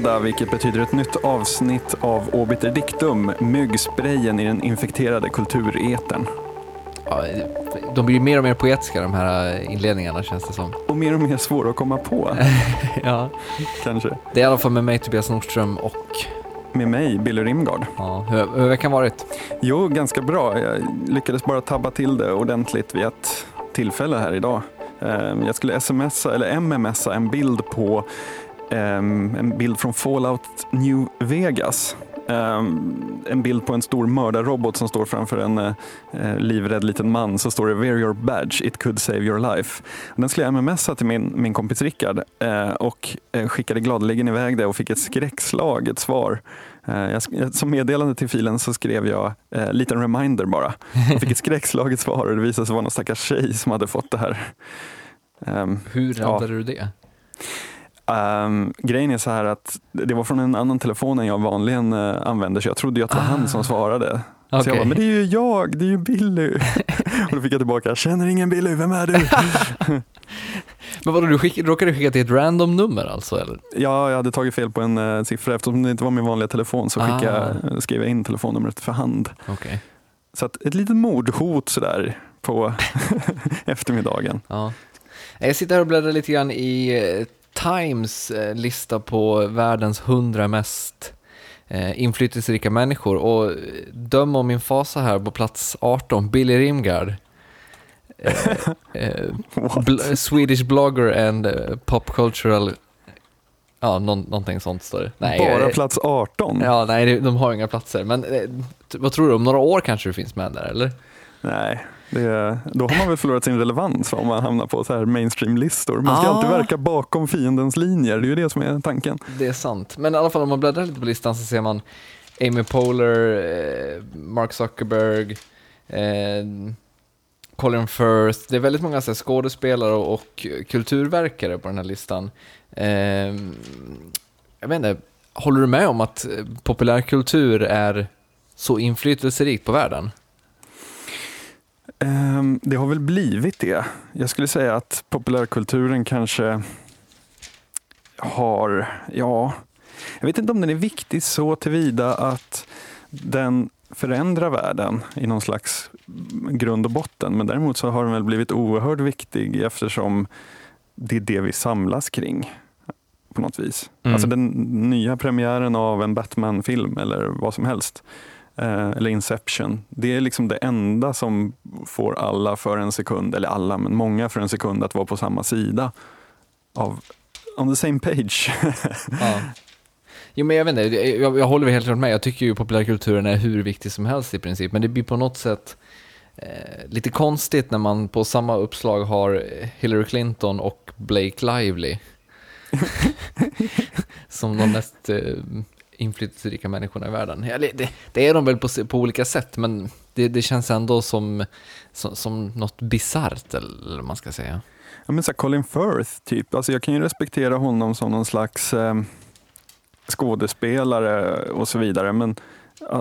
fredag, vilket betyder ett nytt avsnitt av Obiter Dictum, myggsprayen i den infekterade kulturetern. Ja, de blir ju mer och mer poetiska de här inledningarna känns det som. Och mer och mer svåra att komma på, ja, kanske. det är i alla fall med mig Tobias Nordström och Med mig, Billy Rimgard. ja, hur hur har veckan varit? Jo, ganska bra. Jag lyckades bara tabba till det ordentligt vid ett tillfälle här idag. Ehm, Jag skulle smsa, eller mmsa en bild på ehm, en bild från Fallout New Vegas. Ehm, En bild på en stor mördarrobot som står framför en eh, livrädd liten man. Så står det “Wear your badge, it could save your life”. Den skulle jag mmsa till min, min kompis Rickard eh, och eh, skickade gladeligen iväg det och fick ett skräckslaget svar. Jag, som meddelande till filen så skrev jag eh, liten reminder bara. Jag fick ett skräckslaget svar och det visade sig vara någon stackars tjej som hade fått det här. Ehm, Hur Ja. räddade du det? Ehm, grejen är så här att det var från en annan telefon än jag vanligen uh, använder så jag trodde ju att det var han som svarade. Så jag bara, men det är ju jag, det är ju Billy. och då fick jag tillbaka, känner ingen Billy, vem är du? Men vadå, du skick, råkade skicka till ett random nummer alltså eller? ja, jag hade tagit fel på en eh, siffra eftersom det inte var min vanliga telefon så skickade Ah. jag, skrev jag in telefonnumret för hand. Okej. Så att ett litet mordhot sådär på eftermiddagen. Ja. Jag sitter här och bläddrar lite grann i eh, Times eh, lista på världens hundra mest eh, inflytelserika människor och döm om min fasa här på plats 18, Billy Rimgard. Eh, bl- Swedish blogger and pop cultural, ja någon, någonting sånt står det. Nej, Bara plats 18? Ja, nej, de har inga platser. Men vad tror du, om några år kanske du finns med där eller? Nej, det, då har man väl förlorat sin relevans om man hamnar på så här mainstream-listor. Man ska Ah. alltid verka bakom fiendens linjer, det är ju det som är tanken. Det är sant. Men i alla fall om man bläddrar lite på listan så ser man Amy Poehler, eh, Mark Zuckerberg, eh, Colin Firth. Det är väldigt många så här, skådespelare och, och kulturverkare på den här listan. Eh, jag vet inte, håller du med om att eh, populärkultur är så inflytelserikt på världen? Ehm, det har väl blivit det. Jag skulle säga att populärkulturen kanske har, ja, jag vet inte om den är viktig så tillvida att den förändrar världen i någon slags grund och botten. Men däremot så har den väl blivit oerhört viktig eftersom det är det vi samlas kring på något vis. Mm. Alltså den nya premiären av en Batman-film eller vad som helst eh, eller Inception. Det är liksom det enda som får alla för en sekund, eller alla, men många för en sekund att vara på samma sida av on the same page. Ja. Jo men jag vet inte, jag, jag håller väl helt klart med. Jag tycker ju populärkulturen är hur viktig som helst i princip. Men det blir på något sätt eh, lite konstigt när man på samma uppslag har Hillary Clinton och Blake Lively. som de mest eh, inflytelserika människorna i världen. Eller, det, det, är de väl på, på olika sätt, men det, det känns ändå som, som, som något bisarrt, eller vad man ska säga. ja, men så Colin Firth, typ. Alltså jag kan ju respektera honom som någon slags eh, skådespelare och så vidare. Men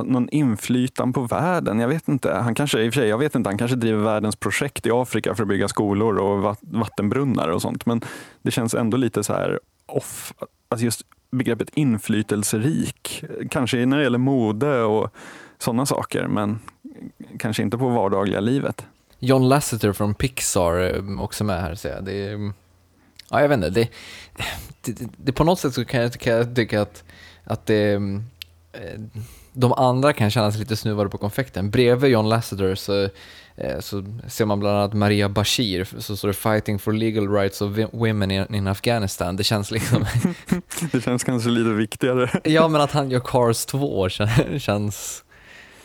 någon inflytande på världen, jag vet inte. Han kanske, i och för sig, jag vet inte, han kanske driver världens projekt i Afrika för att bygga skolor och vattenbrunnar och sånt. Men det känns ändå lite så här off. Alltså just begreppet inflytelserik, kanske när det gäller mode och sådana saker, men kanske inte på vardagliga livet. John Lasseter från Pixar är också med här ser jag. Det är, ja, jag vet inte. Det, det, det, det, på något sätt så kan jag, kan jag tycka att, att det, eh, de andra kan känna sig lite snuvade på konfekten. Bredvid John Lasseter så, eh, så ser man bland annat Maria Bashir, så står det “Fighting for legal rights of women in, in Afghanistan”. Det känns liksom... Det känns kanske lite viktigare. ja, men att han gör Cars 2 kän- känns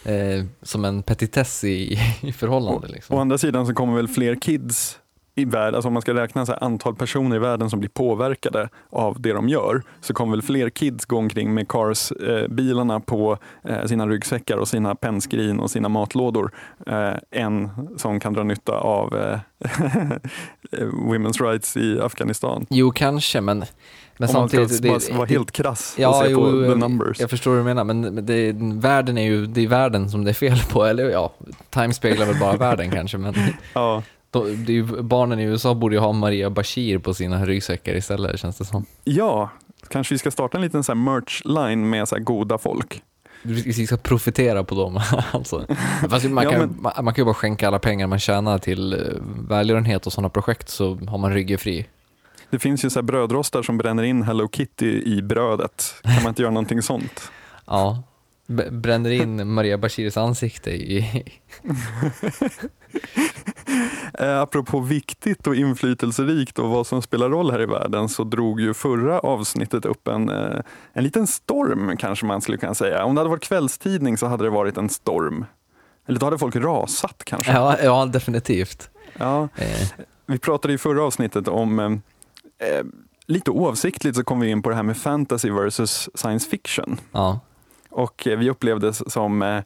eh, som en petitess i, i förhållande. Liksom. Å andra sidan så kommer väl fler kids i världen, alltså om man ska räkna så antal personer i världen som blir påverkade av det de gör, så kommer väl fler kids gå omkring med Cars-bilarna på eh, sina ryggsäckar och sina pennskrin och sina matlådor eh, än som kan dra nytta av eh, women's rights i Afghanistan. Jo, kanske, men, men Om man ska bara vara helt krass och ja, se jo, på the jag- numbers. Jag förstår vad du menar, men men det, världen är ju det är världen som det är fel på. Eller ja, Time speglar väl bara världen kanske, men Ja, de, ju, barnen i USA borde ju ha Maria Bashir på sina ryggsäckar istället, känns det som. ja, Kanske vi ska starta en liten så merch-line med så goda folk. Vi ska profitera på dem. alltså. Fast man, Ja, kan, men- man, man kan ju bara skänka alla pengar man tjänar till eh, välgörenhet och sådana projekt så har man ryggen fri. Det finns ju så här brödrostar som bränner in Hello Kitty i brödet. Kan man inte göra någonting sånt? Ja. B- bränner in Maria Bashirs ansikte i... Eh, apropå viktigt och inflytelserikt och vad som spelar roll här i världen så drog ju förra avsnittet upp en, eh, en liten storm kanske man skulle kunna säga. Om det hade varit kvällstidning så hade det varit en storm. Eller då hade folk rasat kanske. Ja, ja definitivt. Ja, Eh, vi pratade i förra avsnittet om eh, eh, Lite oavsiktligt så kom vi in på det här med fantasy versus science fiction. ja. Och eh, vi upplevde det som eh,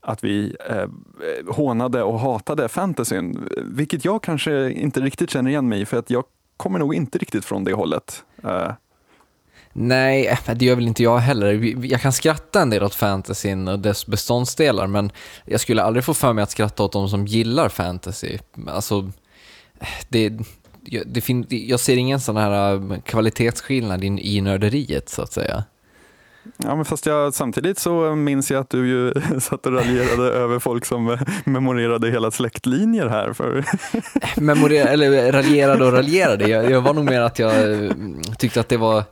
att vi eh, hånade och hatade fantasyn, vilket jag kanske inte riktigt känner igen mig i, för att jag kommer nog inte riktigt från det hållet. Eh, Nej, det gör väl inte jag heller. Jag kan skratta en del åt fantasyn och dess beståndsdelar, men jag skulle aldrig få för mig att skratta åt de som gillar fantasy. Alltså, det, jag, det fin, jag ser ingen sån här eh, kvalitetsskillnad i nörderiet, så att säga. Ja, men fast jag, samtidigt så minns jag att du ju satt och raljerade över folk som eh, memorerade hela släktlinjer här. För, Memorera, eller raljerade och raljerade. Jag, jag var nog mer att jag eh, tyckte att det var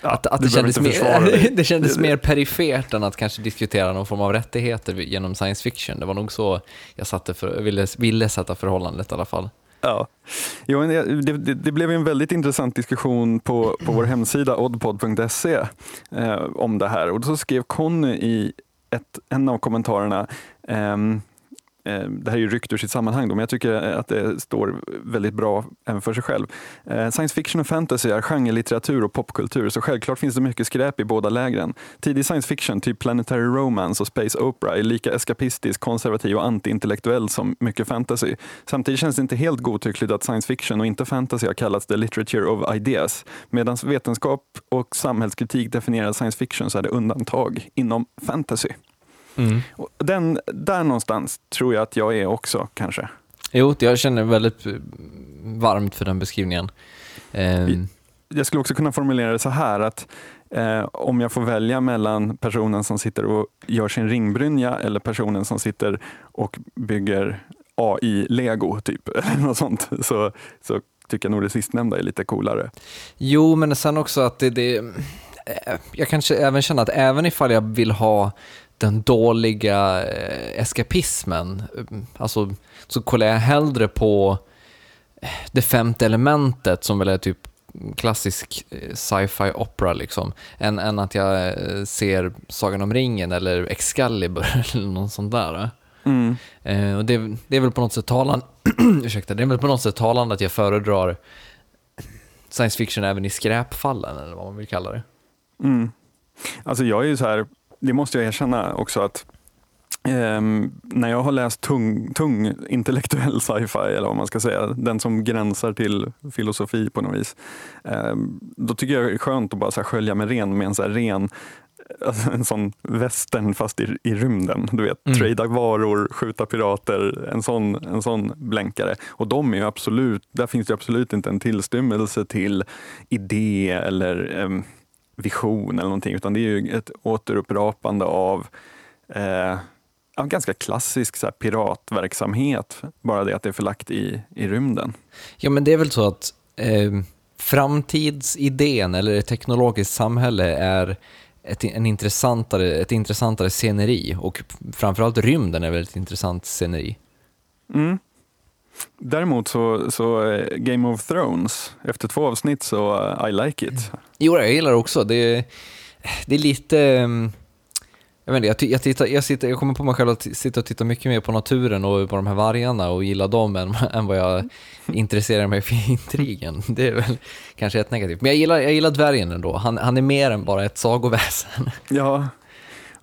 ja, att, att det, kändes mer, det kändes mer perifert än att kanske diskutera någon form av rättigheter genom science fiction. Det var nog så jag satte för, ville, ville sätta förhållandet i alla fall. Ja. Jo, det, det, det blev en väldigt intressant diskussion på, på vår hemsida oddpod.se eh, om det här. Och så skrev Conny i ett, en av kommentarerna ehm, eh, Eh, det här är ju ryckt ur sitt sammanhang, då, men jag tycker att det står väldigt bra även för sig själv. Eh, science fiction och fantasy är genrelitteratur och popkultur, så självklart finns det mycket skräp i båda lägren. Tidig science fiction, typ Planetary Romance och Space Opera, är lika eskapistisk, konservativ och antiintellektuell som mycket fantasy. Samtidigt känns det inte helt godtyckligt att science fiction och inte fantasy har kallats the literature of ideas. Medan vetenskap och samhällskritik definierar science fiction så är det undantag inom fantasy. Och Den, där någonstans tror jag att jag är också kanske. Jo, jag känner väldigt varmt för den beskrivningen. Ehm, Jag skulle också kunna formulera det så här att eh, om jag får välja mellan personen som sitter och gör sin ringbrynja eller personen som sitter och bygger AI-lego typ, eller något sånt, så, så tycker jag nog det sistnämnda är lite coolare. Jo, men sen också att det, det... eh, Jag kanske även känner att även ifall jag vill ha den dåliga eh, eskapismen, alltså, så kollar jag hellre på eh, det femte elementet som väl är typ klassisk eh, sci-fi opera liksom, än, än att jag ser Sagan om ringen eller Excalibur eller något sånt där. Mm. Eh, och det, det är väl på något sätt talande, ursäkta, det är väl på något sätt talande att jag föredrar science fiction även i skräpfallen, eller vad man vill kalla det. Mm. Alltså jag är ju så här, det måste jag erkänna också att ehm, när jag har läst tung, tung intellektuell sci-fi, eller vad man ska säga, den som gränsar till filosofi på något vis, ehm, då tycker jag det är skönt att bara så här skölja med ren med en så ren Alltså en sån västern fast i, i rymden. Du vet, Mm. trada varor, skjuta pirater, en sån, en sån blänkare. Och de är ju absolut, där finns det absolut inte en tillstymmelse till idé eller em, vision eller någonting, utan det är ju ett återupprapande av eh, ja, ganska klassisk så här, piratverksamhet, bara det att det är förlagt i, i rymden. Ja, men det är väl så att eh, framtidsidén eller ett teknologiskt samhälle är ett, en intressantare, ett intressantare sceneri och framförallt rymden är väl ett intressant sceneri. Mm. Däremot så, så eh, Game of Thrones, efter två avsnitt så eh, I like it. Jo, jag gillar det också. Det det är lite... mm, Jag, vet inte, jag, jag, tittar, jag, sitter, jag kommer på mig själv att sitta och titta mycket mer på naturen och på de här vargarna och gilla dem än, än vad jag intresserar mig för intrigen. Det är väl kanske ett negativt. Men jag gillar, jag gillar dvärgen ändå. Han, han är mer än bara ett sagoväsen. Ja,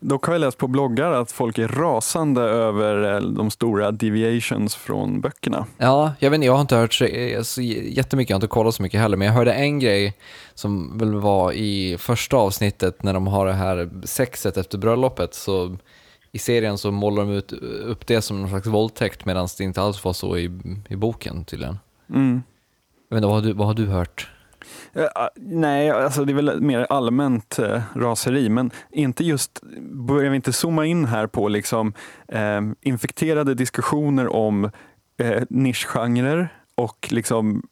dock har jag läst på bloggar att folk är rasande över eh, de stora deviations från böckerna. Ja, jag vet inte, jag har inte hört så, eh, så jättemycket, jag har inte kollat så mycket heller, men jag hörde en grej som väl var i första avsnittet när de har det här sexet efter bröllopet, så i serien så målar de ut, upp det som någon slags våldtäkt medan det inte alls var så i, i boken tydligen. Mm. Jag vet inte, vad har du, vad har du hört? Eh, ah, nej, alltså det är väl mer allmänt eh, raseri, men inte just, börjar vi inte zooma in här på liksom, eh, infekterade diskussioner om eh, nischgenrer och liksom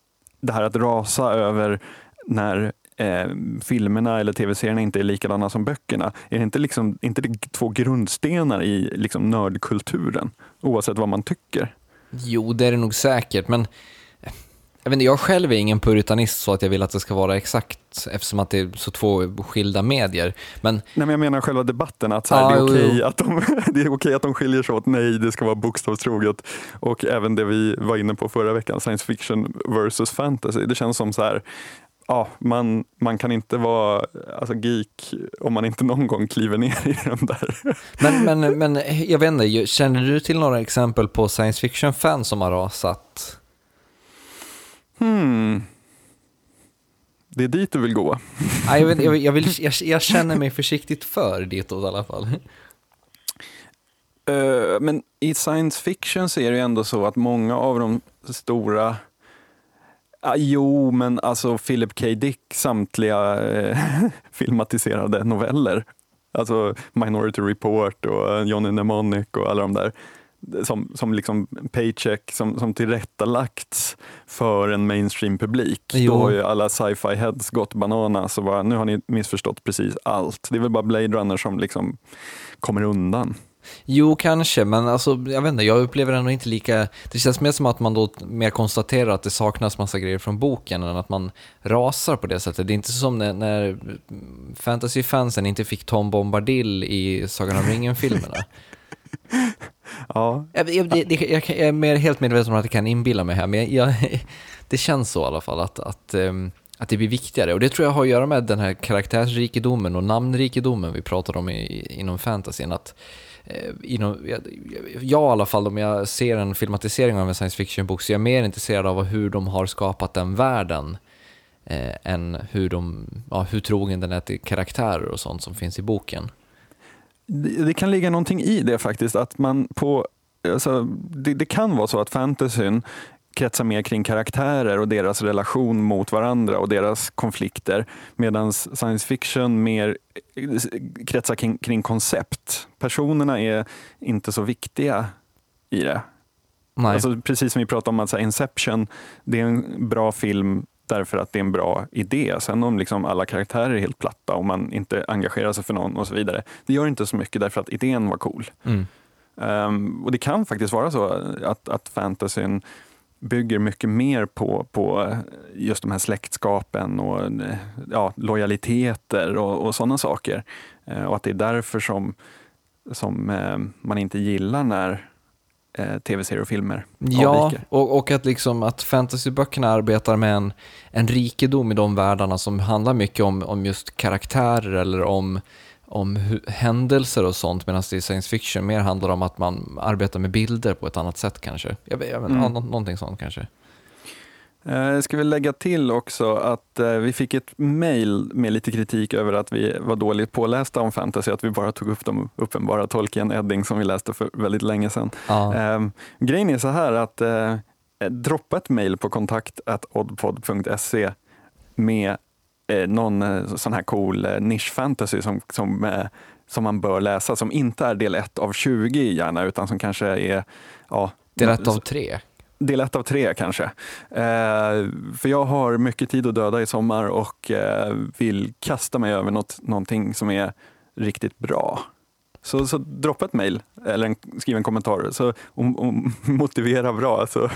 det här att rasa över när eh, filmerna eller tv-serierna inte är likadana som böckerna. Är det inte, liksom, inte det två grundstenar i liksom, nördkulturen, oavsett vad man tycker? Jo, det är det nog säkert, men jag, vet inte, jag själv är ingen puritanist så att jag vill att det ska vara exakt eftersom att det är så två skilda medier. Men, Nej, men jag menar själva debatten, att så här, Ah, det, är okej jo. att de, det är okej att de skiljer sig åt. Nej, det ska vara bokstavstroget. Och även det vi var inne på förra veckan, science fiction versus fantasy. Det känns som så här, ja, man, man kan inte vara alltså, geek om man inte någon gång kliver ner i de där. men, men, men jag vet inte, känner du till några exempel på science fiction-fans som har rasat? Hmm. Det är dit du vill gå. Nej, jag, vet, jag, jag, vill, jag, jag känner mig försiktigt för ditåt i alla fall. Eh, men i science fiction så är det ju ändå så att många av de stora Ah, jo, men alltså Philip K. Dick samtliga eh, filmatiserade noveller. Alltså Minority Report och Johnny Mnemonic och alla de där. Som, som liksom paycheck som, som tillrättalagts för en mainstream-publik. Då har ju alla sci-fi heads gått bananas och bara, nu har ni missförstått precis allt. Det är väl bara Blade Runner som liksom kommer undan. Jo, kanske, men alltså, jag vet inte, jag upplever ändå inte lika... Det känns mer som att man då mer konstaterar att det saknas massa grejer från boken än att man rasar på det sättet. Det är inte som när, när fantasyfansen inte fick Tom Bombadil i Sagan om ringen-filmerna. Ja, Jag, jag, det, jag, jag är mer, helt medveten om att jag kan inbilla mig här, men jag, jag, det känns så i alla fall att, att, ehm, att det blir viktigare. Och det tror jag har att göra med den här karaktärsrikedomen och namnrikedomen vi pratade om i, inom fantasyn. Att, eh, inom, jag, jag i alla fall, om jag ser en filmatisering av en science fiction-bok så är jag mer intresserad av hur de har skapat den världen eh, än hur, de, ja, hur trogen den är till karaktärer och sånt som finns i boken det, kan ligga någonting i det faktiskt. Att man på, alltså, det, det kan vara så att fantasyn kretsar mer kring karaktärer och deras relation mot varandra och deras konflikter. Medan science fiction mer kretsar kring, kring koncept. Personerna är inte så viktiga i det. Nej. Alltså, precis som vi pratade om att så här, Inception, det är en bra film därför att det är en bra idé. Sen om liksom alla karaktärer är helt platta och man inte engagerar sig för någon och så vidare. Det gör inte så mycket därför att idén var cool. mm. Ehm, och det kan faktiskt vara så att, att fantasyn bygger mycket mer på, på just de här släktskapen och ja, lojaliteter och, och sådana saker. Eh, och att det är därför som, som eh, man inte gillar när eh, tv-serier och filmer Ja, avviker. och, och att, liksom, att fantasyböckerna arbetar med en, en rikedom i de världarna som handlar mycket om, om just karaktärer eller om, om hu- händelser och sånt medan det i science fiction mer handlar om att man arbetar med bilder på ett annat sätt kanske. Jag, vet- jag vet, Mm. ja, nå- någonting sånt kanske. Eh, ska vi lägga till också att eh, vi fick ett mail med lite kritik över att vi var dåligt pålästa om fantasy, att vi bara tog upp de uppenbara Tolkien Edding som vi läste för väldigt länge sedan. Ja. Eh, grejen är så här att eh, droppa ett mail på kontakt oddpod.se med eh, någon sån här cool eh, nisch-fantasy som, som, eh, som man bör läsa, som inte är del 1 av 20 gärna, utan som kanske är ja, är rätt av tre. Del ett av tre kanske. Eh, för jag har mycket tid att döda i sommar och eh, vill kasta mig över något, någonting som är riktigt bra. Så, så droppa ett mejl eller en, skriv en kommentar så, och, och motivera bra. Så,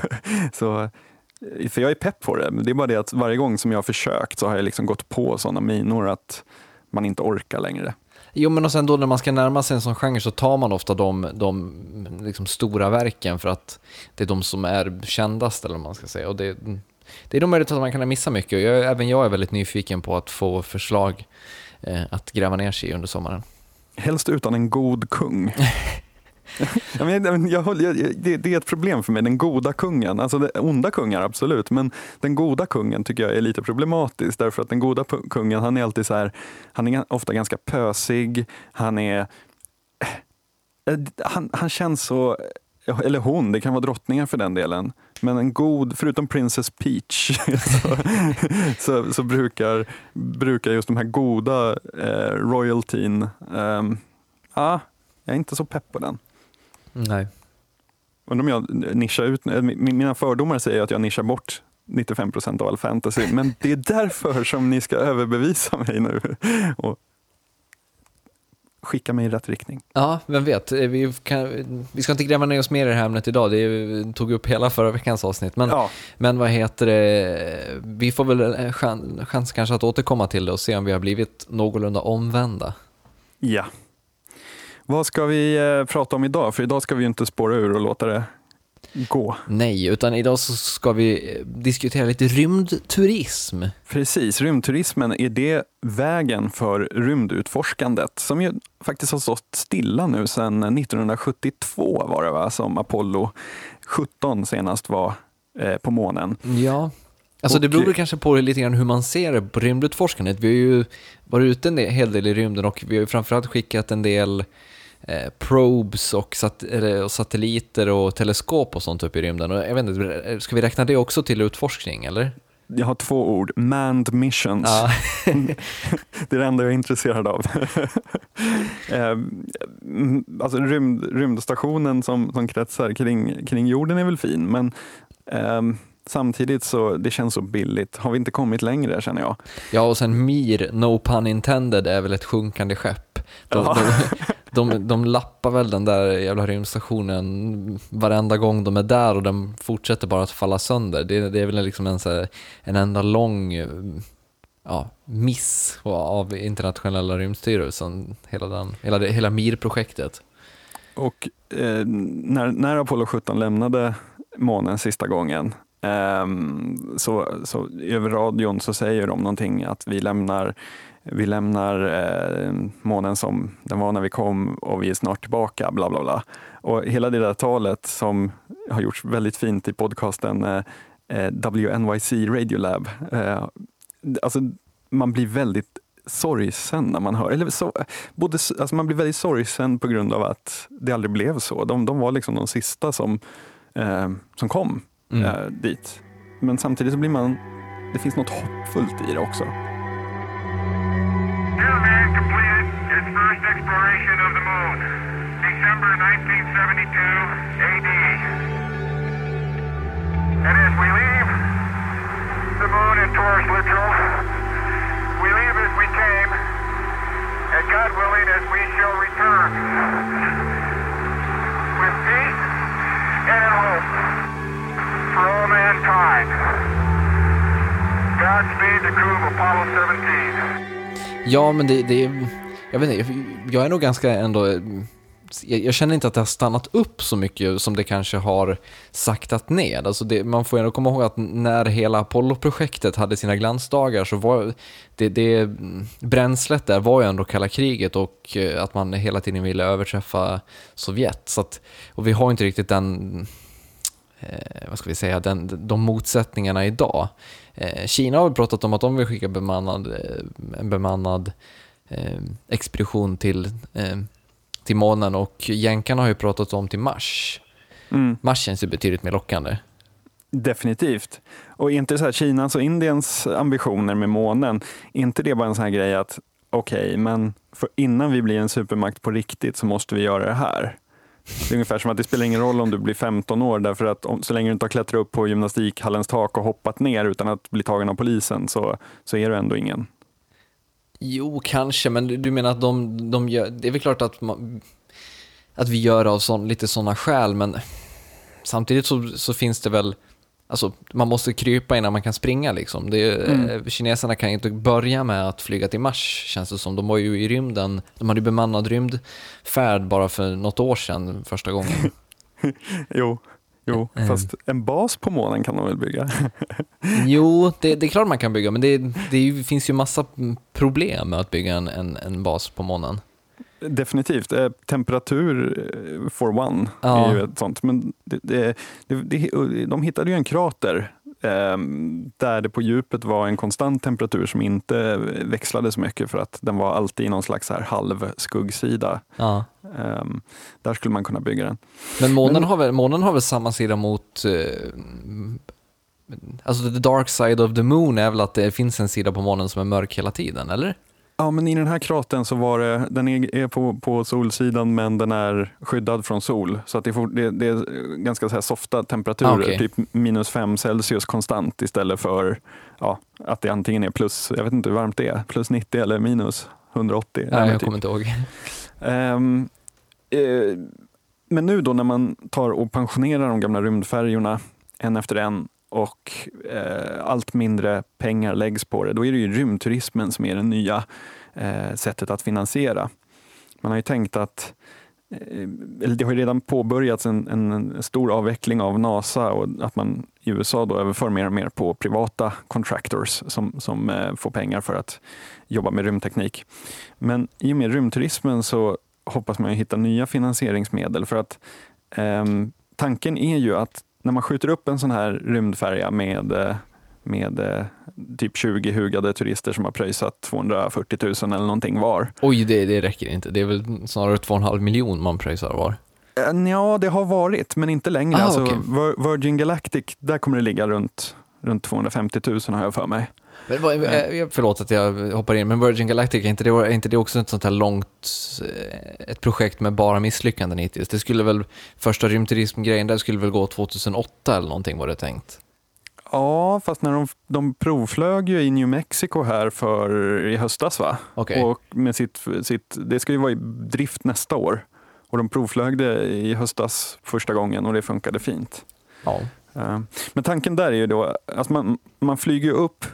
så, eh, för jag är pepp på det. Men Det är bara det att varje gång som jag har försökt så har jag liksom gått på sådana minor att man inte orkar längre. Jo, men och sen då när man ska närma sig en sån genre så tar man ofta de, de liksom stora verken för att det är de som är kändast eller vad man ska säga. Och det, det är nog möjligt att man kan missa mycket. Jag, även jag är väldigt nyfiken på att få förslag eh, att gräva ner sig i under sommaren. Helst utan en god kung. Ja, men jag, jag, jag, det, det är ett problem för mig, den goda kungen. Alltså det, onda kungar absolut, men den goda kungen tycker jag är lite problematisk. Därför att den goda kungen, han är alltid så här, han är ofta ganska pösig, han är eh, eh, han, han känns så, eh, eller hon, det kan vara drottningar för den delen. Men en god, förutom Princess Peach, så, så, så, brukar, brukar just de här goda eh, royaltyn, eh, ah, jag är inte så pepp på den. Nej. Undrar om jag nischar ut, mina fördomar säger att jag nischar bort 95 procent av all fantasy, men det är därför som ni ska överbevisa mig nu och skicka mig i rätt riktning. Ja, vem vet. Eh, vi, kan, vi ska inte gräva ner oss mer i det här ämnet idag, det tog upp hela förra veckans avsnitt. Men, ja. men vad heter det, vi får väl chans, chans kanske att återkomma till det och se om vi har blivit någorlunda omvända. Ja. Vad ska vi eh, prata om idag? För idag ska vi ju inte spåra ur och låta det gå. Nej, utan idag så ska vi diskutera lite rymdturism. Precis, rymdturismen, är det vägen för rymdutforskandet som ju faktiskt har stått stilla nu sedan 1972 var det va, som Apollo 17 senast var eh, på månen. Ja, Alltså det beror kanske på lite grann hur man ser på rymdutforskandet. Vi har ju varit ute en hel del i rymden och vi har ju framförallt skickat en del eh, probes och, sat och, satelliter och teleskop och sånt upp i rymden. Och jag vet inte, ska vi räkna det också till utforskning eller? Jag har två ord, manned missions. Ja. det är det enda jag är intresserad av. eh, alltså rymd, rymdstationen som, som kretsar kring, kring jorden är väl fin, men eh, samtidigt så det känns så billigt. Har vi inte kommit längre känner jag. Ja, och sen Mir, no pun intended, är väl ett sjunkande skepp. De, ja. de, de, de lappar väl den där jävla rymdstationen varenda gång de är där och den fortsätter bara att falla sönder. Det, det är väl liksom en, så här, en enda lång ja, miss av internationella rymdstyrelsen, hela, den, hela, hela MIR-projektet. Och eh, när, när Apollo 17 lämnade månen sista gången Um, så, så över radion så säger de någonting att vi lämnar, vi lämnar eh, månen som den var när vi kom och vi är snart tillbaka, bla bla bla. Och hela det där talet som har gjorts väldigt fint i podcasten eh, eh WNYC Radiolab, eh, alltså man blir väldigt sorgsen när man hör, eller så, både, alltså man blir väldigt sorgsen på grund av att det aldrig blev så. De, de var liksom de sista som, eh, som kom mm. eh, dit. Men samtidigt så blir man, det finns något hoppfullt i det också. December 1972 AD. And as we leave the moon in Taurus Literal, we leave as we came, and God willing, as we shall return with peace and in hope for all mankind. Godspeed the crew of Apollo 17. Ja, men det, det jag vet inte, jag är nog ganska ändå jag, känner inte att det har stannat upp så mycket som det kanske har saktat ner. Alltså det, man får ändå komma ihåg att när hela Apollo-projektet hade sina glansdagar så var det, det bränslet där var ju ändå kalla kriget och eh, att man hela tiden ville överträffa Sovjet. Så att, och vi har inte riktigt den eh, vad ska vi säga, den, de motsättningarna idag. Eh, Kina har pratat om att de vill skicka bemannad, eh, en bemannad eh, expedition till, eh, till månen och jänkarna har ju pratat om till Mars. Mm. Mars känns ju betydligt mer lockande. Definitivt. Och inte så här Kinas och Indiens ambitioner med månen, inte det bara en sån här grej att okej, okay, men innan vi blir en supermakt på riktigt så måste vi göra det här. Det är ungefär som att det spelar ingen roll om du blir 15 år därför att om, så länge du inte har klättrat upp på gymnastikhallens tak och hoppat ner utan att bli tagen av polisen så, så är du ändå ingen. Jo, kanske, men du, du menar att de, de gör, det är väl klart att, man, att vi gör det av sån, lite sådana skäl, men samtidigt så, så finns det väl Alltså, man måste krypa innan man kan springa liksom. Det, mm. Kineserna kan inte börja med att flyga till Mars, känns det som. De var ju i rymden, de hade ju bemannad rymdfärd bara för något år sedan, första gången. jo, jo mm. fast en bas på månen kan de väl bygga? jo, det, det, är klart man kan bygga, men det, det finns ju massa problem med att bygga en, en, en bas på månen. Definitivt. Eh, temperatur eh, for one ja. är ju ett sånt. Men det, det, det, de hittade ju en krater eh, där det på djupet var en konstant temperatur som inte växlade så mycket för att den var alltid i någon slags här halv skuggsida. Ja. Um, där skulle man kunna bygga den. Men månen, Men, har, väl, månen har väl samma sida mot eh, Alltså the dark side of the moon är väl att det finns en sida på månen som är mörk hela tiden, eller? Ja, men i den här kratern så var det, den är, på, på solsidan men den är skyddad från sol. Så att det, får, det, det är ganska så här softa temperaturer, ah, okay. typ minus 5 Celsius konstant istället för ja, att det antingen är plus, jag vet inte hur varmt det är, plus 90 eller minus 180. Nej, jag typ. kommer inte ihåg. Um, eh, men nu då när man tar och pensionerar de gamla rymdfärjorna en efter en och eh, allt mindre pengar läggs på det, då är det ju rymdturismen som är det nya eh, sättet att finansiera. Man har ju tänkt att eh, eller det har redan påbörjats en, en, stor avveckling av NASA och att man i USA då överför mer och mer på privata contractors som, som eh, får pengar för att jobba med rymdteknik. Men i och med rymdturismen så hoppas man hitta nya finansieringsmedel för att eh, tanken är ju att när man skjuter upp en sån här rymdfärja med, eh, med eh, typ 20 hugade turister som har pröjsat 240 000 eller någonting var. Oj, det, det räcker inte. Det är väl snarare 2,5 miljon man pröjsar var? Eh, ja, det har varit, men inte längre. Ah, alltså, okay. Virgin Galactic, där kommer det ligga runt, runt 250 000 har jag för mig. Men, förlåt att jag hoppar in, men Virgin Galactic, är inte det, är inte det också ett sånt här långt ett projekt med bara misslyckanden hittills? Det skulle väl, första rymdturismgrejen där skulle väl gå 2008 eller någonting var det tänkt? Ja, fast när de, de provflög ju i New Mexico här för i höstas va? Okay. Och med sitt, sitt, det ska ju vara i drift nästa år. Och de provflög det i höstas första gången och det funkade fint. Ja. Eh, men tanken där är ju då, alltså man, man flyger upp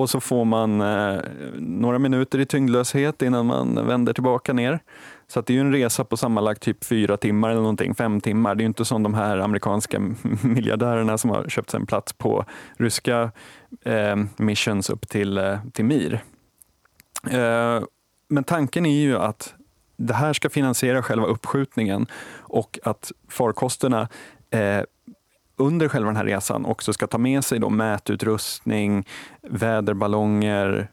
och så får man eh, några minuter i tyngdlöshet innan man vänder tillbaka ner. Så det är ju en resa på sammanlagt typ fyra timmar eller någonting, fem timmar. Det är ju inte som de här amerikanska miljardärerna som har köpt sig en plats på ryska eh, missions upp till, eh, till Mir. Eh, men tanken är ju att det här ska finansiera själva uppskjutningen och att farkosterna eh, under själva den här resan också ska ta med sig då mätutrustning, väderballonger,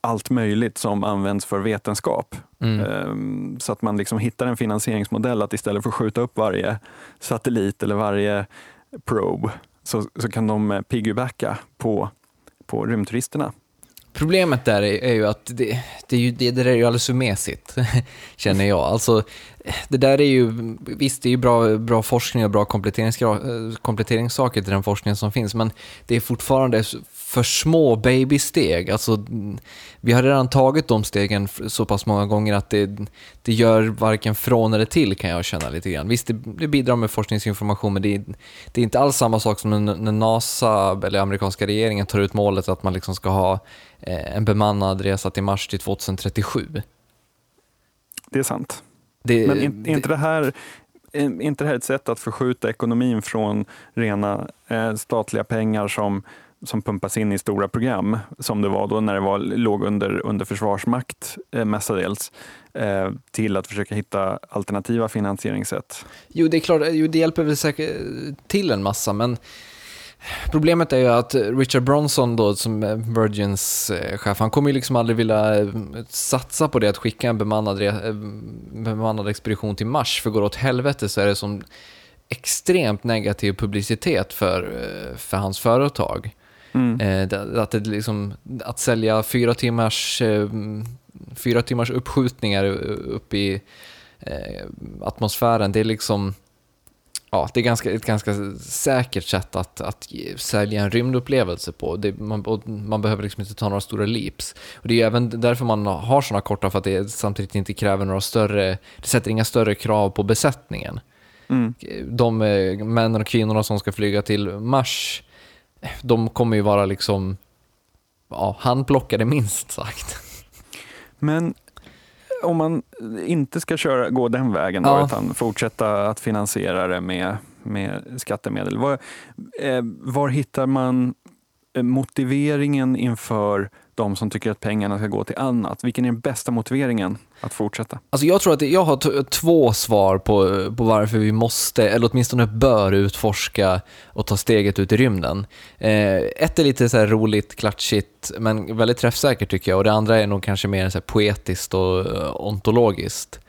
allt möjligt som används för vetenskap. Mm. Ehm, så att man liksom hittar en finansieringsmodell att istället för att skjuta upp varje satellit eller varje probe så, så kan de piggybacka på, på rymdturisterna. Problemet där är, är ju att det, det, är ju, det, det där är ju alldeles för mesigt, känner jag. Alltså, det där är ju, visst det är ju bra, bra forskning och bra kompletteringssaker till den forskning som finns, men det är fortfarande för små babysteg. Alltså, vi har redan tagit de stegen så pass många gånger att det, det gör varken från eller till kan jag känna lite grann. Visst, det, det bidrar med forskningsinformation men det, det, är inte alls samma sak som när NASA eller amerikanska regeringen tar ut målet att man liksom ska ha eh, en bemannad resa till Mars till 2037. Det är sant. Det, men är inte det här är inte det här ett sätt att förskjuta ekonomin från rena eh, statliga pengar som som pumpas in i stora program, som det var då när det var, låg under, under försvarsmakt eh, mestadels, eh, till att försöka hitta alternativa finansieringssätt. Jo, det är klart, jo, det hjälper väl säkert eh, till en massa, men Problemet är ju att Richard Bronson då, som Virgins eh, chef, han kommer ju liksom aldrig vilja eh, satsa på det att skicka en bemannad, bemannad expedition till Mars, för går det åt helvete så är det som extremt negativ publicitet för, för hans företag. Mm. Eh, att, det liksom, att sälja fyra timmars, eh, fyra timmars uppskjutningar upp i eh, atmosfären, det är liksom Ja, det är ganska, ett ganska säkert sätt att, att sälja en rymdupplevelse på. Det, man, man, behöver liksom inte ta några stora leaps. Och det är även därför man har sådana korta, för att det samtidigt inte kräver några större, det sätter inga större krav på besättningen. Mm. De männen och kvinnorna som ska flyga till Mars de kommer ju vara liksom ja, handplockade minst sagt. Men om man inte ska köra, gå den vägen, då, ja. utan fortsätta att finansiera det med, med skattemedel. Var, eh, var hittar man eh, motiveringen inför de som tycker att pengarna ska gå till annat? Vilken är den bästa motiveringen att fortsätta? Alltså jag tror att jag har två svar på, på varför vi måste, eller åtminstone bör utforska och ta steget ut i rymden. Eh, ett är lite så här roligt, klatschigt, men väldigt träffsäkert tycker jag och det andra är nog kanske mer så poetiskt och eh, ontologiskt.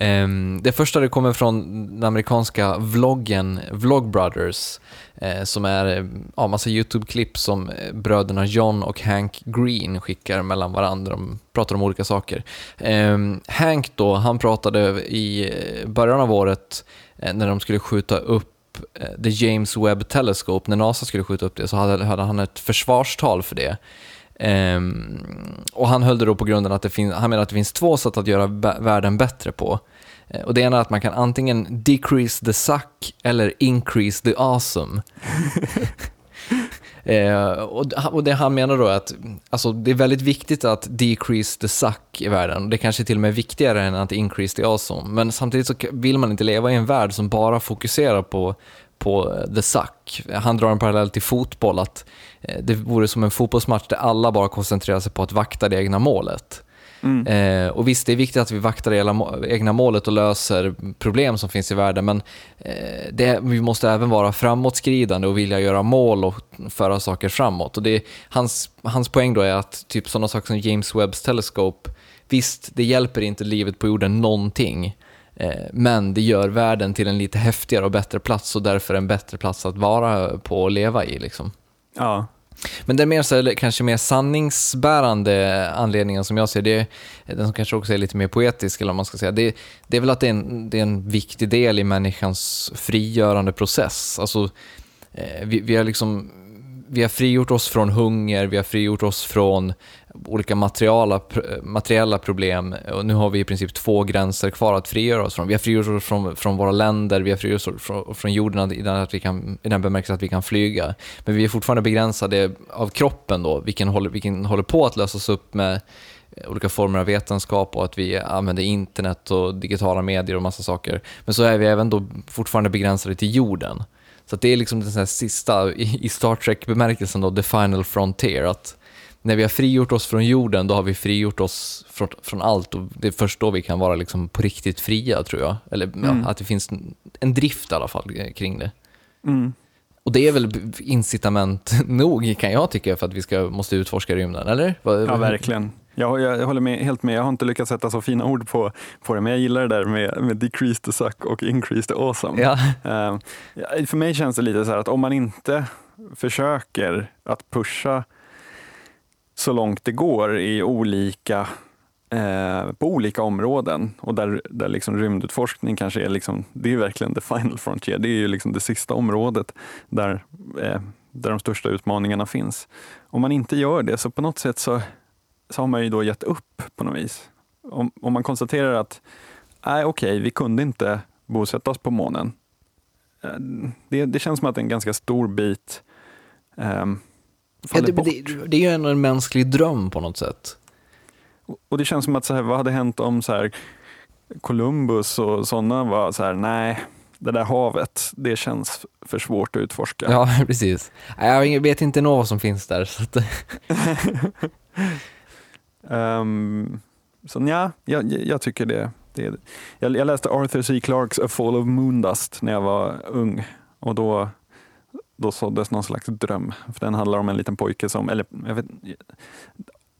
Ehm, det första det kommer från den amerikanska vloggen Vlogbrothers eh, som är ja, massa YouTube-klipp som eh, bröderna John och Hank Green skickar mellan varandra. De pratar om olika saker. Ehm, Hank då, han pratade i eh, början av året eh, när de skulle skjuta upp The James Webb Telescope, när NASA skulle skjuta upp det, så hade, hade han ett försvarstal för det. Um, och han höll det då på grunden att det finns, han menar att det finns två sätt att göra världen bättre på. Uh, och det ena är att man kan antingen decrease the suck eller increase the awesome. uh, och, och det han menar då är att alltså, det är väldigt viktigt att decrease the suck i världen. Det kanske är till och med viktigare än att increase the awesome. Men samtidigt så vill man inte leva i en värld som bara fokuserar på på the suck. Han drar en parallell till fotboll, att eh, det vore som en fotbollsmatch där alla bara koncentrerar sig på att vakta det egna målet. Mm. Eh, och visst, det är viktigt att vi vaktar det egna målet och löser problem som finns i världen, men eh, det, vi måste även vara framåtskridande och vilja göra mål och föra saker framåt. Och det, hans, hans poäng då är att typ sådana saker som James Webbs teleskop, visst, det hjälper inte livet på jorden någonting, men det gör världen till en lite häftigare och bättre plats och därför en bättre plats att vara på och leva i. Liksom. Ja. Men den mer, så, kanske mer sanningsbärande anledningen som jag ser det, den som kanske också är lite mer poetisk, eller man ska säga, det, det är väl att det är, en, det är en viktig del i människans frigörande process. Alltså, eh, vi, vi har liksom vi har frigjort oss från hunger, vi har frigjort oss från olika materiala, materiella problem och nu har vi i princip två gränser kvar att frigöra oss från. Vi har frigjort oss från, från våra länder, vi har frigjort oss från, från jorden i den, att vi kan, i den bemärkelsen att vi kan flyga. Men vi är fortfarande begränsade av kroppen då, vilken håller, vilken håller på att lösas upp med olika former av vetenskap och att vi använder internet och digitala medier och massa saker. Men så är vi även då fortfarande begränsade till jorden. Så det är liksom den sista, i Star Trek-bemärkelsen då, the final frontier. Att när vi har frigjort oss från jorden, då har vi frigjort oss från, från allt och det är först då vi kan vara liksom på riktigt fria, tror jag. Eller mm. ja, att det finns en drift i alla fall kring det. Mm. Och det är väl incitament nog, kan jag tycka, för att vi ska, måste utforska rymden, eller? Ja, verkligen. Jag, jag, jag, håller med, helt med. Jag har inte lyckats sätta så fina ord på, på det, men jag gillar det där med, med decrease the suck och increase the awesome. Ja. Uh, för mig känns det lite så här att om man inte försöker att pusha så långt det går i olika, eh, på olika områden och där, där liksom rymdutforskning kanske är, liksom, det är verkligen the final frontier. Det är ju liksom det sista området där, eh, där de största utmaningarna finns. Om man inte gör det så på något sätt så så har man ju då gett upp på något vis. Om, om man konstaterar att nej, okej, okay, vi kunde inte bosätta oss på månen. Eh, det, det känns som att en ganska stor bit um, ja, det, det, det, är ju ändå en mänsklig dröm på något sätt. Och det känns som att, så här, vad hade hänt om så här, Columbus och sådana var så här, nej, det där havet, det känns för svårt att utforska. Ja, precis. Jag vet inte vad som finns där. Så att... Um, så ja, jag, jag tycker det. det jag, jag, läste Arthur C. Clarks A Fall of Moondust när jag var ung och då, då såddes någon slags dröm. För den handlar om en liten pojke som, eller jag vet,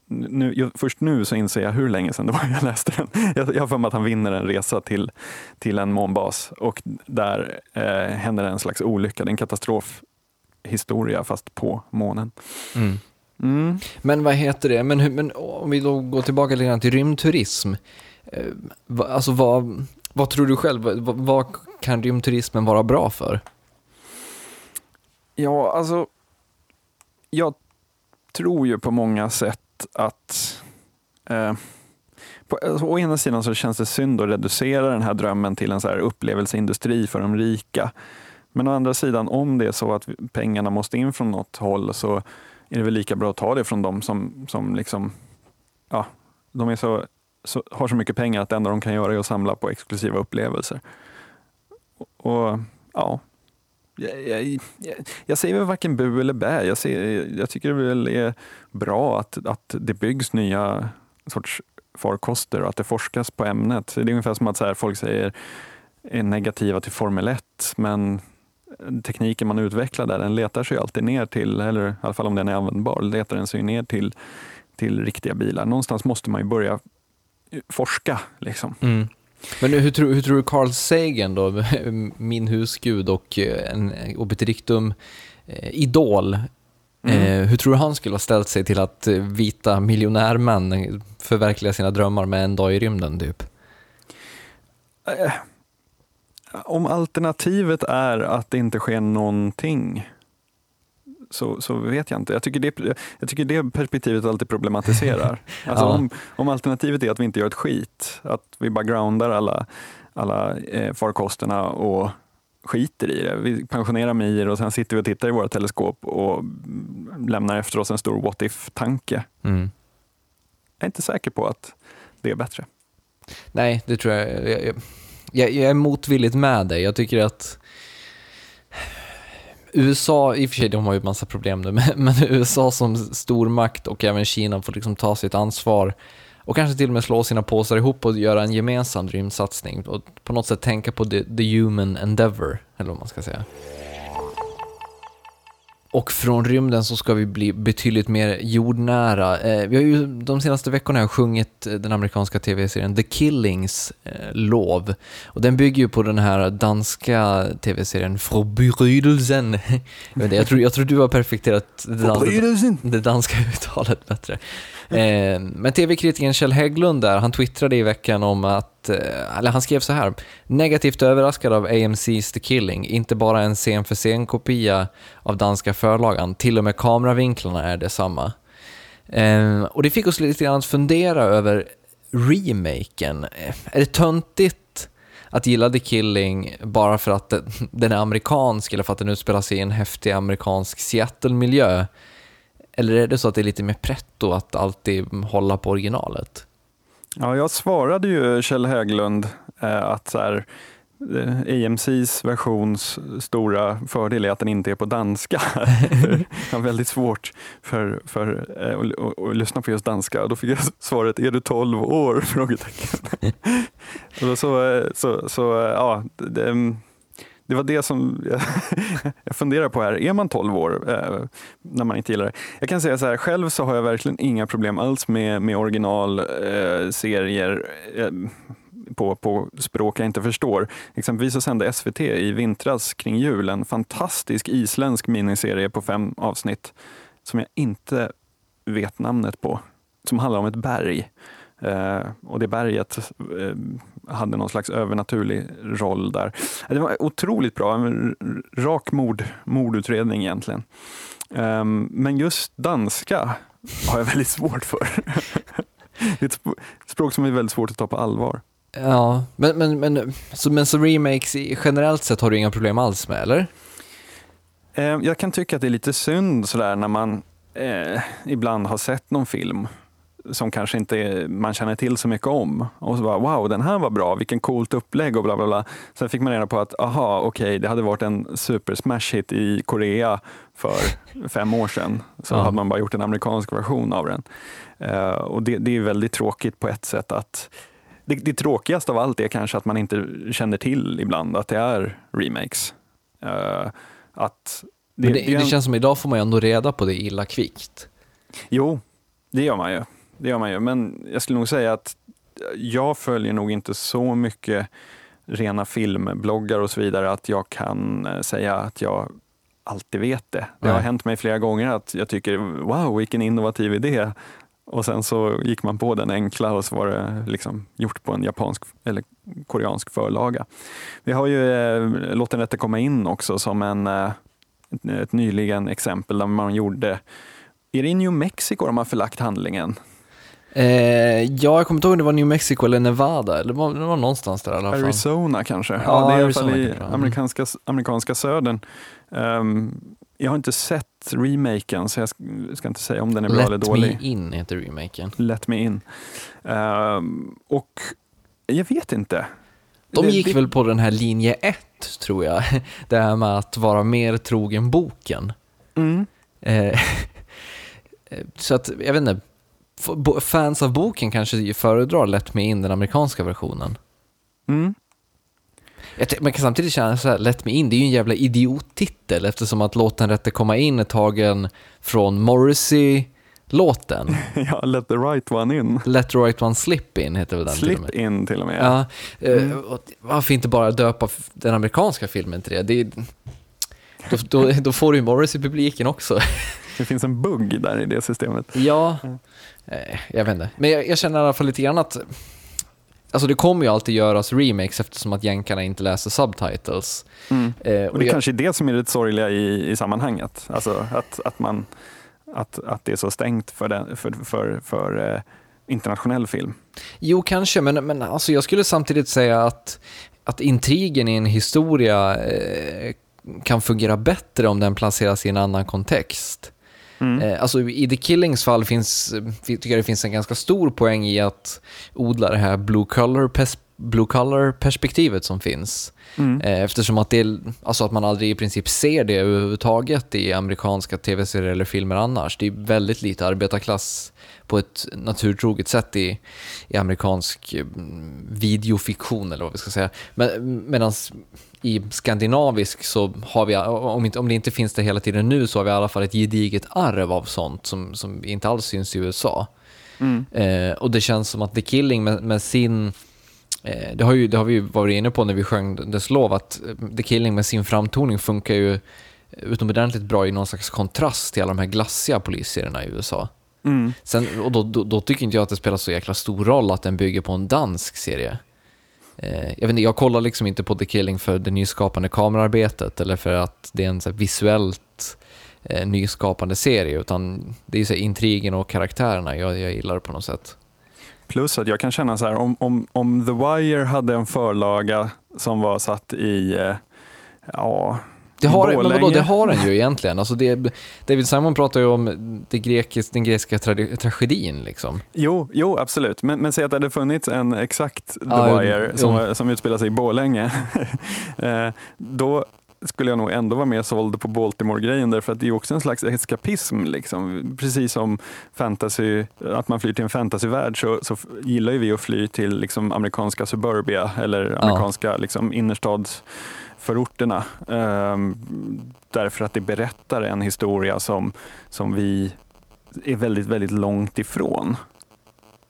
nu, först nu så inser jag hur länge sedan det var jag läste den. Jag, jag har för mig att han vinner en resa till, till en månbas och där eh, händer en slags olycka. Det är en katastrofhistoria fast på månen. Mm. Mm. Men vad heter det, men, men om vi då går tillbaka lite grann till rymdturism. Eh, alltså vad, vad tror du själv, vad, vad kan rymdturismen vara bra för? Ja, alltså jag tror ju på många sätt att eh, på, alltså, å ena sidan så känns det synd att reducera den här drömmen till en så här upplevelseindustri för de rika. Men å andra sidan, om det är så att pengarna måste in från något håll så är det väl lika bra att ta det från dem som, som liksom, ja, de är så, så, har så mycket pengar att det enda de kan göra är att samla på exklusiva upplevelser. Och, och ja, jag, jag, jag, säger väl varken bu eller bä. Jag, ser, jag tycker det väl är bra att, att det byggs nya sorts farkoster och att det forskas på ämnet. Det är ungefär som att så här, folk säger är negativa till Formel 1, men tekniken man utvecklar där, den letar sig alltid ner till, eller i alla fall om den är användbar, letar den sig ner till, till riktiga bilar. Någonstans måste man ju börja forska. Liksom. Mm. Men hur, tror, hur tror du Carl Sagan då, min husgud och en obiter eh, idol, mm. eh, hur tror du han skulle ha ställt sig till att vita miljonärmän förverkliga sina drömmar med en dag i rymden typ? Eh, om alternativet är att det inte sker någonting så, så vet jag inte. Jag tycker det, jag tycker det perspektivet alltid problematiserar. Alltså ja. om, om alternativet är att vi inte gör ett skit, att vi bara groundar alla, alla eh, farkosterna och skiter i det. Vi pensionerar Mir och sen sitter vi och tittar i våra teleskop och lämnar efter oss en stor what if-tanke. Mm. Jag är inte säker på att det är bättre. Nej, det tror jag. Jag, jag, jag är motvilligt med dig. Jag tycker att USA, i och för sig de har ju massa problem nu, men, men USA som stormakt och även Kina får liksom ta sitt ansvar och kanske till och med slå sina påsar ihop och göra en gemensam rymdsatsning och på något sätt tänka på the, the human endeavor, eller vad man ska säga. Och från rymden så ska vi bli betydligt mer jordnära. Eh, vi har ju de senaste veckorna sjungit den amerikanska tv-serien The Killings eh, lov. Och den bygger ju på den här danska tv-serien Förbrydelsen. jag, jag, tror, jag tror du har perfekterat det, dan det danska uttalet bättre. Eh, men tv-kritikern Kjell Hägglund där, han twittrade i veckan om att, eh, eller han skrev så här, negativt överraskad av AMC's The Killing, inte bara en scen för scen-kopia av danska förlagan, till och med kameravinklarna är detsamma. Eh, och det fick oss lite grann att fundera över remaken. Eh, är det töntigt att gilla The Killing bara för att den är amerikansk eller för att den utspelar sig i en häftig amerikansk Seattle-miljö? Eller är det så att det är lite mer pretto att alltid hålla på originalet? Ja, jag svarade ju Kjell Hägglund eh, att så här, eh, AMCs versions stora fördel är att den inte är på danska. jag har väldigt svårt för, för eh, att, lyssna på just danska. Då fick jag svaret, är du 12 år? Frågetecken. så, så, så, så ja, det, det var det som jag funderar på här. Är man 12 år eh, när man inte gillar det? Jag kan säga så här, själv så har jag verkligen inga problem alls med, med originalserier eh, eh, på, på språk jag inte förstår. Exempelvis så sände SVT i vintras kring jul en fantastisk isländsk miniserie på fem avsnitt som jag inte vet namnet på, som handlar om ett berg. Eh, och det berget eh, hade någon slags övernaturlig roll där. Det var otroligt bra, en rak mord, mordutredning egentligen. Eh, men just danska har jag väldigt svårt för. det är ett språk som är väldigt svårt att ta på allvar. Ja, men, men, men, så, men så remakes generellt sett har du inga problem alls med, eller? Eh, jag kan tycka att det är lite synd sådär när man eh, ibland har sett någon film som kanske inte man känner till så mycket om. Och så bara, wow, den här var bra, vilken coolt upplägg och bla bla bla. Sen fick man reda på att, aha, okej, okay, det hade varit en super smash hit i Korea för fem år sedan. Så ja. hade man bara gjort en amerikansk version av den. Uh, och det, det, är väldigt tråkigt på ett sätt att det, det tråkigaste av allt är kanske att man inte känner till ibland att det är remakes. Uh, att det, det, det, det känns som idag får man ju ändå reda på det illa kvickt. Jo, det gör man ju det gör man ju. Men jag skulle nog säga att jag följer nog inte så mycket rena filmbloggar och så vidare att jag kan eh, säga att jag alltid vet det. Det har hänt mig flera gånger att jag tycker wow, vilken innovativ idé. Och sen så gick man på den enkla och så var det liksom gjort på en japansk eller koreansk förlaga. Vi har ju eh, Låt den rätte komma in också som en, eh, ett nyligen exempel där man gjorde är det i New Mexico de har förlagt handlingen? Eh, ja, jag kommer inte ihåg om det var New Mexico eller Nevada, eller det var, det var någonstans där i alla fall. Arizona kanske? Ja, ja det är Arizona i alla fall i amerikanska, amerikanska södern. Um, jag har inte sett remaken, så jag ska inte säga om den är bra Let eller dålig. Let Me In heter remaken. Let Me In. Um, och jag vet inte. De gick det, väl på den här linje 1, tror jag. Det här med att vara mer trogen boken. Mm. Eh, så att, jag vet inte, fans av boken kanske föredrar Let Me In, den amerikanska versionen. Mm. Man kan samtidigt känna så här, Let Me In, det är ju en jävla idiottitel eftersom att låten Rätte komma in är tagen från Morrissey-låten. ja, let the right one in. Let the right one slip in heter väl den till och Slip med. in till och med. Ja, eh, och varför inte bara döpa den amerikanska filmen till det? det är, då, då, då får du ju Morrissey-publiken också. Det finns en bugg där i det systemet. Ja, eh, jag vet inte. Men jag, jag känner i alla fall lite grann att Alltså det kommer ju alltid göras remakes eftersom att jänkarna inte läser subtitles. Mm. Eh, Och det jag- kanske är det som är det sorgliga i, i sammanhanget. Alltså att, att, man, att, att det är så stängt för, den, för, för, för eh, internationell film. Jo, kanske, men, men alltså jag skulle samtidigt säga att, att intrigen i en historia eh, kan fungera bättre om den placeras i en annan kontext. Mm. Eh, alltså i The Killings fall finns, tycker jag det finns en ganska stor poäng i att odla det här blue color, pers- blue color perspektivet som finns. Mm. Eh, Eftersom att, det, alltså att man aldrig i princip ser det överhuvudtaget i amerikanska tv-serier eller filmer annars. Det är väldigt lite arbetarklass på ett naturtroget sätt i, i amerikansk mm, videofiktion eller vad vi ska säga. Men, Medan i skandinavisk så har vi, om, inte, om det inte finns det hela tiden nu, så har vi i alla fall ett gediget arv av sånt som, som inte alls syns i USA. Mm. Eh, och det känns som att The Killing med, med sin Eh, det, har ju, det har vi varit inne på när vi sjöng Dess lov, att eh, The Killing med sin framtoning funkar ju utomordentligt bra i någon slags kontrast till alla de här glassiga polisserierna i USA. Mm. Sen, och då, då, då tycker inte jag att det spelar så jäkla stor roll att den bygger på en dansk serie. Eh, jag, vet inte, jag kollar liksom inte på The Killing för det nyskapande kamerarbetet eller för att det är en så visuellt eh, nyskapande serie, utan det är så intrigen och karaktärerna jag, jag gillar på något sätt. Plus att jag kan känna så här, om, om, om The Wire hade en förlaga som var satt i, eh, ja, Det har, men vadå, det har den ju egentligen. Alltså det, David Simon pratar ju om det grekis, den grekiska trage- tragedin. Liksom. Jo, jo absolut. Men, men säg att det hade funnits en exakt The Ja, Wire jo. som, som utspelar sig i Borlänge. Eh, Då skulle jag nog ändå vara mer såld på Baltimore-grejen därför att det är också en slags eskapism. Liksom. Precis som fantasy, att man flyr till en fantasyvärld så, så gillar ju vi att fly till liksom, amerikanska suburbia eller amerikanska liksom, innerstadsförorterna. Ehm, därför att det berättar en historia som, som vi är väldigt, väldigt långt ifrån.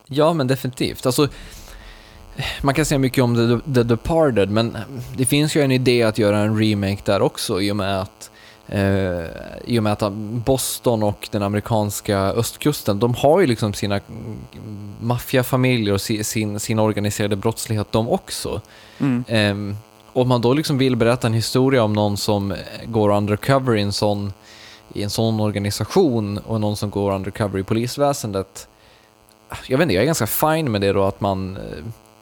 Ja, men definitivt. Alltså, man kan säga mycket om The, The Departed, men det finns ju en idé att göra en remake där också i och med att eh, i och med att Boston och den amerikanska östkusten, de har ju liksom sina maffiafamiljer och si- sin, sin organiserade brottslighet de också. Mm. Om man då liksom vill berätta en historia om någon som går undercover i en sån, i en sån organisation och någon som går undercover i polisväsendet. Jag vet inte, jag är ganska fine med det då att man, eh,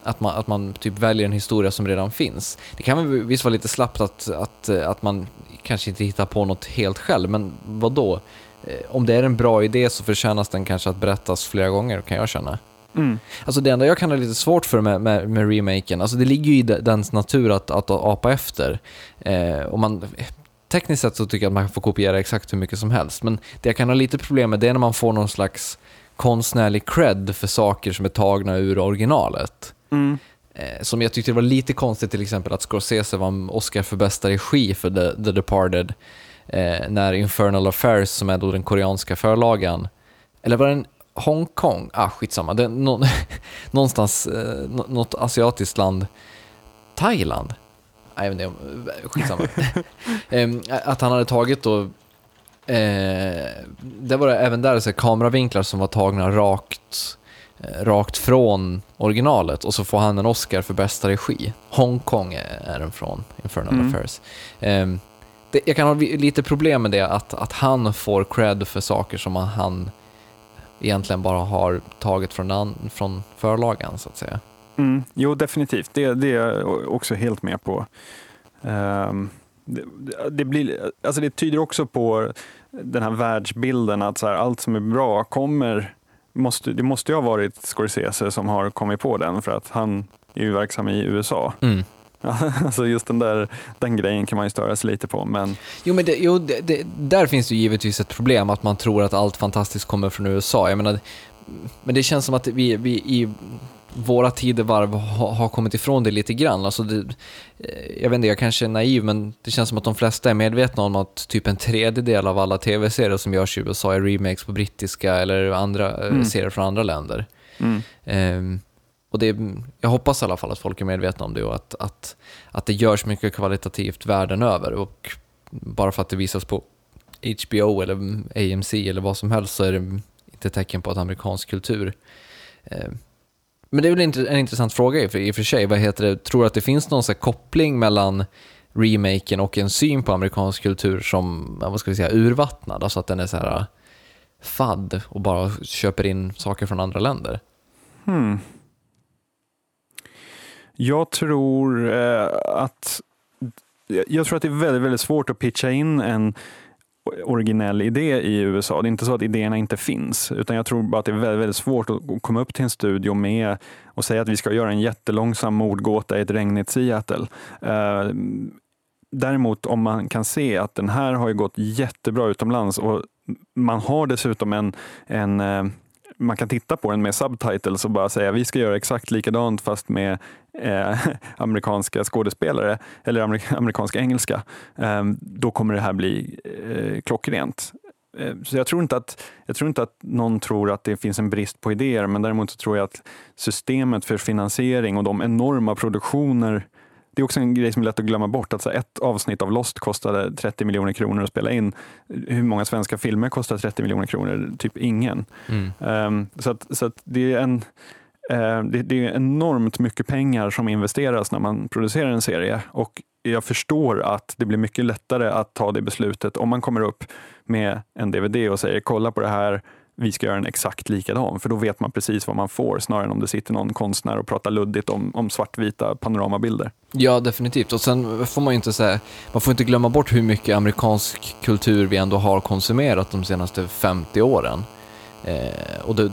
att man, att man typ väljer en historia som redan finns. Det kan väl visst vara lite slappt att, att, eh, att man kanske inte hittar på något helt själv, men vad då? Eh, om det är en bra idé så förtjänas den kanske att berättas flera gånger, kan jag känna. Mm. Alltså det enda jag kan ha lite svårt för med, med, med remaken, alltså det ligger ju i de- dens natur att, att apa efter. Eh, och man, tekniskt sett så tycker jag att man får kopiera exakt hur mycket som helst, men det jag kan ha lite problem med det är när man får någon slags konstnärlig cred för saker som är tagna ur originalet. Mm. Eh, som jag tyckte det var lite konstigt till exempel att Scorsese vann Oscar för bästa regi för The, The Departed, eh, när Infernal Affairs, som är då den koreanska förlagan, eller var den Hongkong? Ah, skitsamma. Det nå- någonstans, eh, nå- något asiatiskt land. Thailand? Nej, jag vet inte, skitsamma. Att han hade tagit då, eh, det var det, även där så här, kameravinklar som var tagna rakt, eh, rakt från originalet och så får han en Oscar för bästa regi. Hongkong är, är den från, Infernal Mm. Affairs. Em, det, jag kan ha lite problem med det, att, att han får cred för saker som han egentligen bara har tagit från, från förlagan, så att säga. Mm. Jo, definitivt. Det, det är jag också helt med på. Ehm, det, det, blir, alltså det tyder också på den här världsbilden att så här, allt som är bra kommer Måste, det måste ju ha varit Scorsese som har kommit på den för att han är ju verksam i USA. Mm. alltså just den där den grejen kan man ju störa sig lite på. Men Jo, men det, jo, det, det, där finns det givetvis ett problem att man tror att allt fantastiskt kommer från USA. Jag menar, men det känns som att vi, vi i våra tidevarv har, har kommit ifrån det lite grann. Alltså det, eh, jag vet inte, jag kanske är naiv, men det känns som att de flesta är medvetna om att typ en tredjedel av alla tv-serier som görs i USA är remakes på brittiska eller andra eh, Mm. serier från andra länder. Mm. Ehm, och det, jag hoppas i alla fall att folk är medvetna om det och att, att, att det görs mycket kvalitativt världen över. Och bara för att det visas på HBO eller AMC eller vad som helst så är det inte tecken på att amerikansk kultur. Eh, men det är väl en intressant fråga i och för, sig. Vad heter det? Tror du att det finns någon så här koppling mellan remaken och en syn på amerikansk kultur som, vad ska vi säga, urvattnad? Alltså att den är så här eh, fadd och bara köper in saker från andra länder? Hmm. Jag tror eh, att jag tror att det är väldigt, väldigt svårt att pitcha in en originell idé i USA. Det är inte så att idéerna inte finns, utan jag tror bara att det är väldigt, väldigt svårt att komma upp till en studio med och säga att vi ska göra en jättelångsam mordgåta i ett regnigt Seattle. Eh, Däremot om man kan se att den här har ju gått jättebra utomlands och man har dessutom en, en eh, man kan titta på den med subtitles och bara säga vi ska göra exakt likadant fast med eh, amerikanska skådespelare eller amerik amerikanska engelska. Eh, då kommer det här bli eh, klockrent. Eh, så jag tror, inte att, jag tror inte att någon tror att det finns en brist på idéer men däremot så tror jag att systemet för finansiering och de enorma produktioner det är också en grej som är lätt att glömma bort. Att så ett avsnitt av Lost kostade 30 miljoner kronor att spela in. Hur många svenska filmer kostar 30 miljoner kronor? Typ ingen. Mm. Ehm, så att, så att det, är en, eh, det, det är enormt mycket pengar som investeras när man producerar en serie. Och jag förstår att det blir mycket lättare att ta det beslutet om man kommer upp med en DVD och säger kolla på det här, vi ska göra en exakt likadan. För då vet man precis vad man får snarare än om det sitter någon konstnär och pratar luddigt om, om svartvita panoramabilder. Ja, definitivt. Och sen får man ju inte säga, man får inte glömma bort hur mycket amerikansk kultur vi ändå har konsumerat de senaste 50 åren. Eh, och det,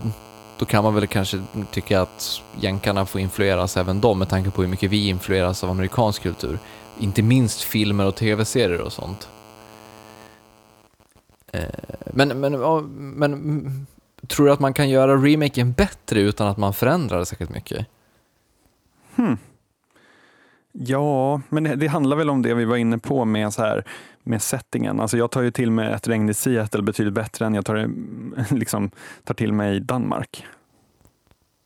då kan man väl kanske tycka att jänkarna får influeras även de med tanke på hur mycket vi influeras av amerikansk kultur. Inte minst filmer och tv-serier och sånt. Eh, men, men, men tror du att man kan göra remaken bättre utan att man förändrar det särskilt mycket? Hmm. Ja, men det, det handlar väl om det vi var inne på med, så här, med settingen. Alltså jag tar ju till mig ett regn i Seattle betydligt bättre än jag tar, liksom, tar till mig Danmark.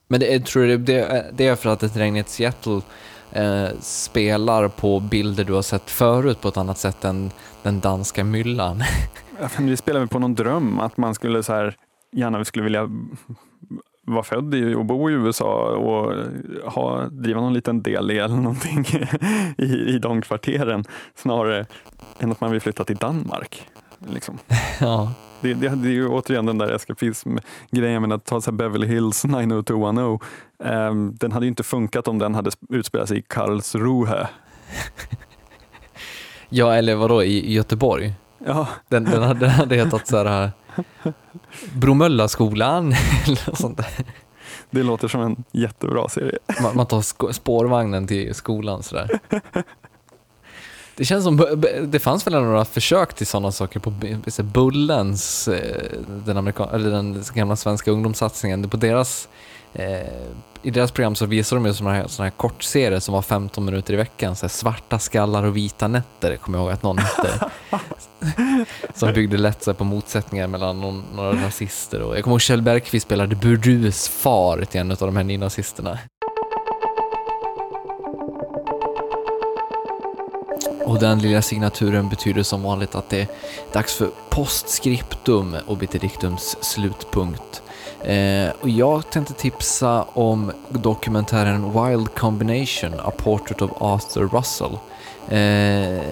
Men det är, tror du det, det är för att ett regnigt Seattle eh, spelar på bilder du har sett förut på ett annat sätt än den danska myllan? Men Vi spelar väl på någon dröm att man skulle så här, gärna skulle vilja vara född i och bo i USA och ha, driva någon liten del i eller någonting i, i de kvarteren snarare än att man vill flytta till Danmark. Liksom. ja. Det, det, det är ju återigen den där eskapism-grejen med att ta så här Beverly Hills 90210. Um, den hade ju inte funkat om den hade utspelat sig i Karlsruhe. ja, eller vadå, i Göteborg? Ja, Den, den, hade, den hade hetat så här Bromöllaskolan eller sånt där. det låter som en jättebra serie. Man, man tar spårvagnen till skolan sådär. Det känns som, det fanns väl några försök till sådana saker på Bullens, eh, den, amerikan- eller den gamla svenska ungdomssatsningen. På deras, eh, I deras program så visar de ju sådana här, såna här kortserier som var 15 minuter i veckan. Så svarta skallar och vita nätter, kommer jag ihåg att någon hette. som byggde lätt så på motsättningar mellan någon, några rasister. Och jag kommer ihåg Kjell Bergqvist spelade Burdus far till en av de här nynazisterna. Och den lilla signaturen betyder som vanligt att det är dags för postskriptum och Bitterdiktums slutpunkt. Eh, och jag tänkte tipsa om dokumentären Wild Combination, A Portrait of Arthur Russell. Eh,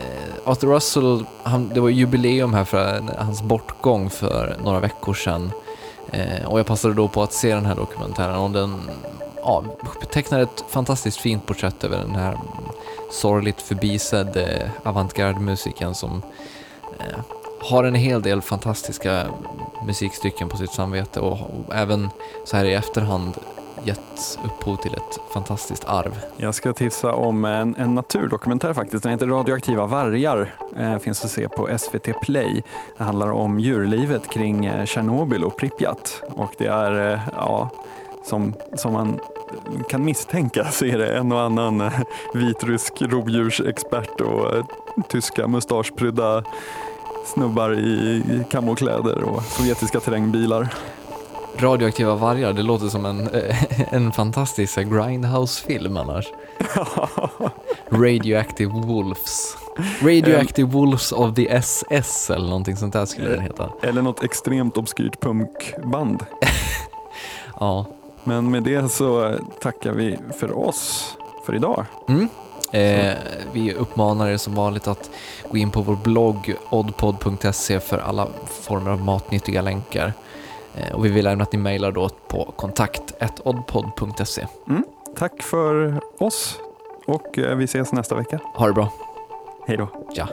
Arthur Russell, han, det var jubileum här för hans bortgång för några veckor sedan. Eh, och jag passade då på att se den här dokumentären och den ja, tecknar ett fantastiskt fint porträtt över den här sorgligt förbisedd eh, avantgarde-musikern som eh, har en hel del fantastiska musikstycken på sitt samvete och, och även så här i efterhand gett upphov till ett fantastiskt arv. Jag ska tipsa om en, en naturdokumentär faktiskt. Den heter Radioaktiva vargar. Eh, finns att se på SVT Play. Det handlar om djurlivet kring eh, Tjernobyl och Pripyat. Och det är, eh, ja, som, som man kan misstänka så är det en och annan eh, vitrysk rovdjursexpert och eh, tyska mustaschprydda snubbar i kamokläder och sovjetiska terrängbilar. Radioaktiva vargar, det låter som en, eh, en fantastisk Grindhouse-film annars. Radioactive Wolves. Radioactive Wolves of the SS eller någonting sånt där skulle den heta. Eller något extremt obskyrt punkband. Ja. Men med det så tackar vi för oss för idag. Mm. Eh, vi uppmanar er som vanligt att gå in på vår blogg oddpod.se för alla former av matnyttiga länkar. Eh, och vi vill även att ni mejlar då på kontakt.oddpod.se. Mm. Tack för oss och eh, vi ses nästa vecka. Ha det bra. Hej då. Ja.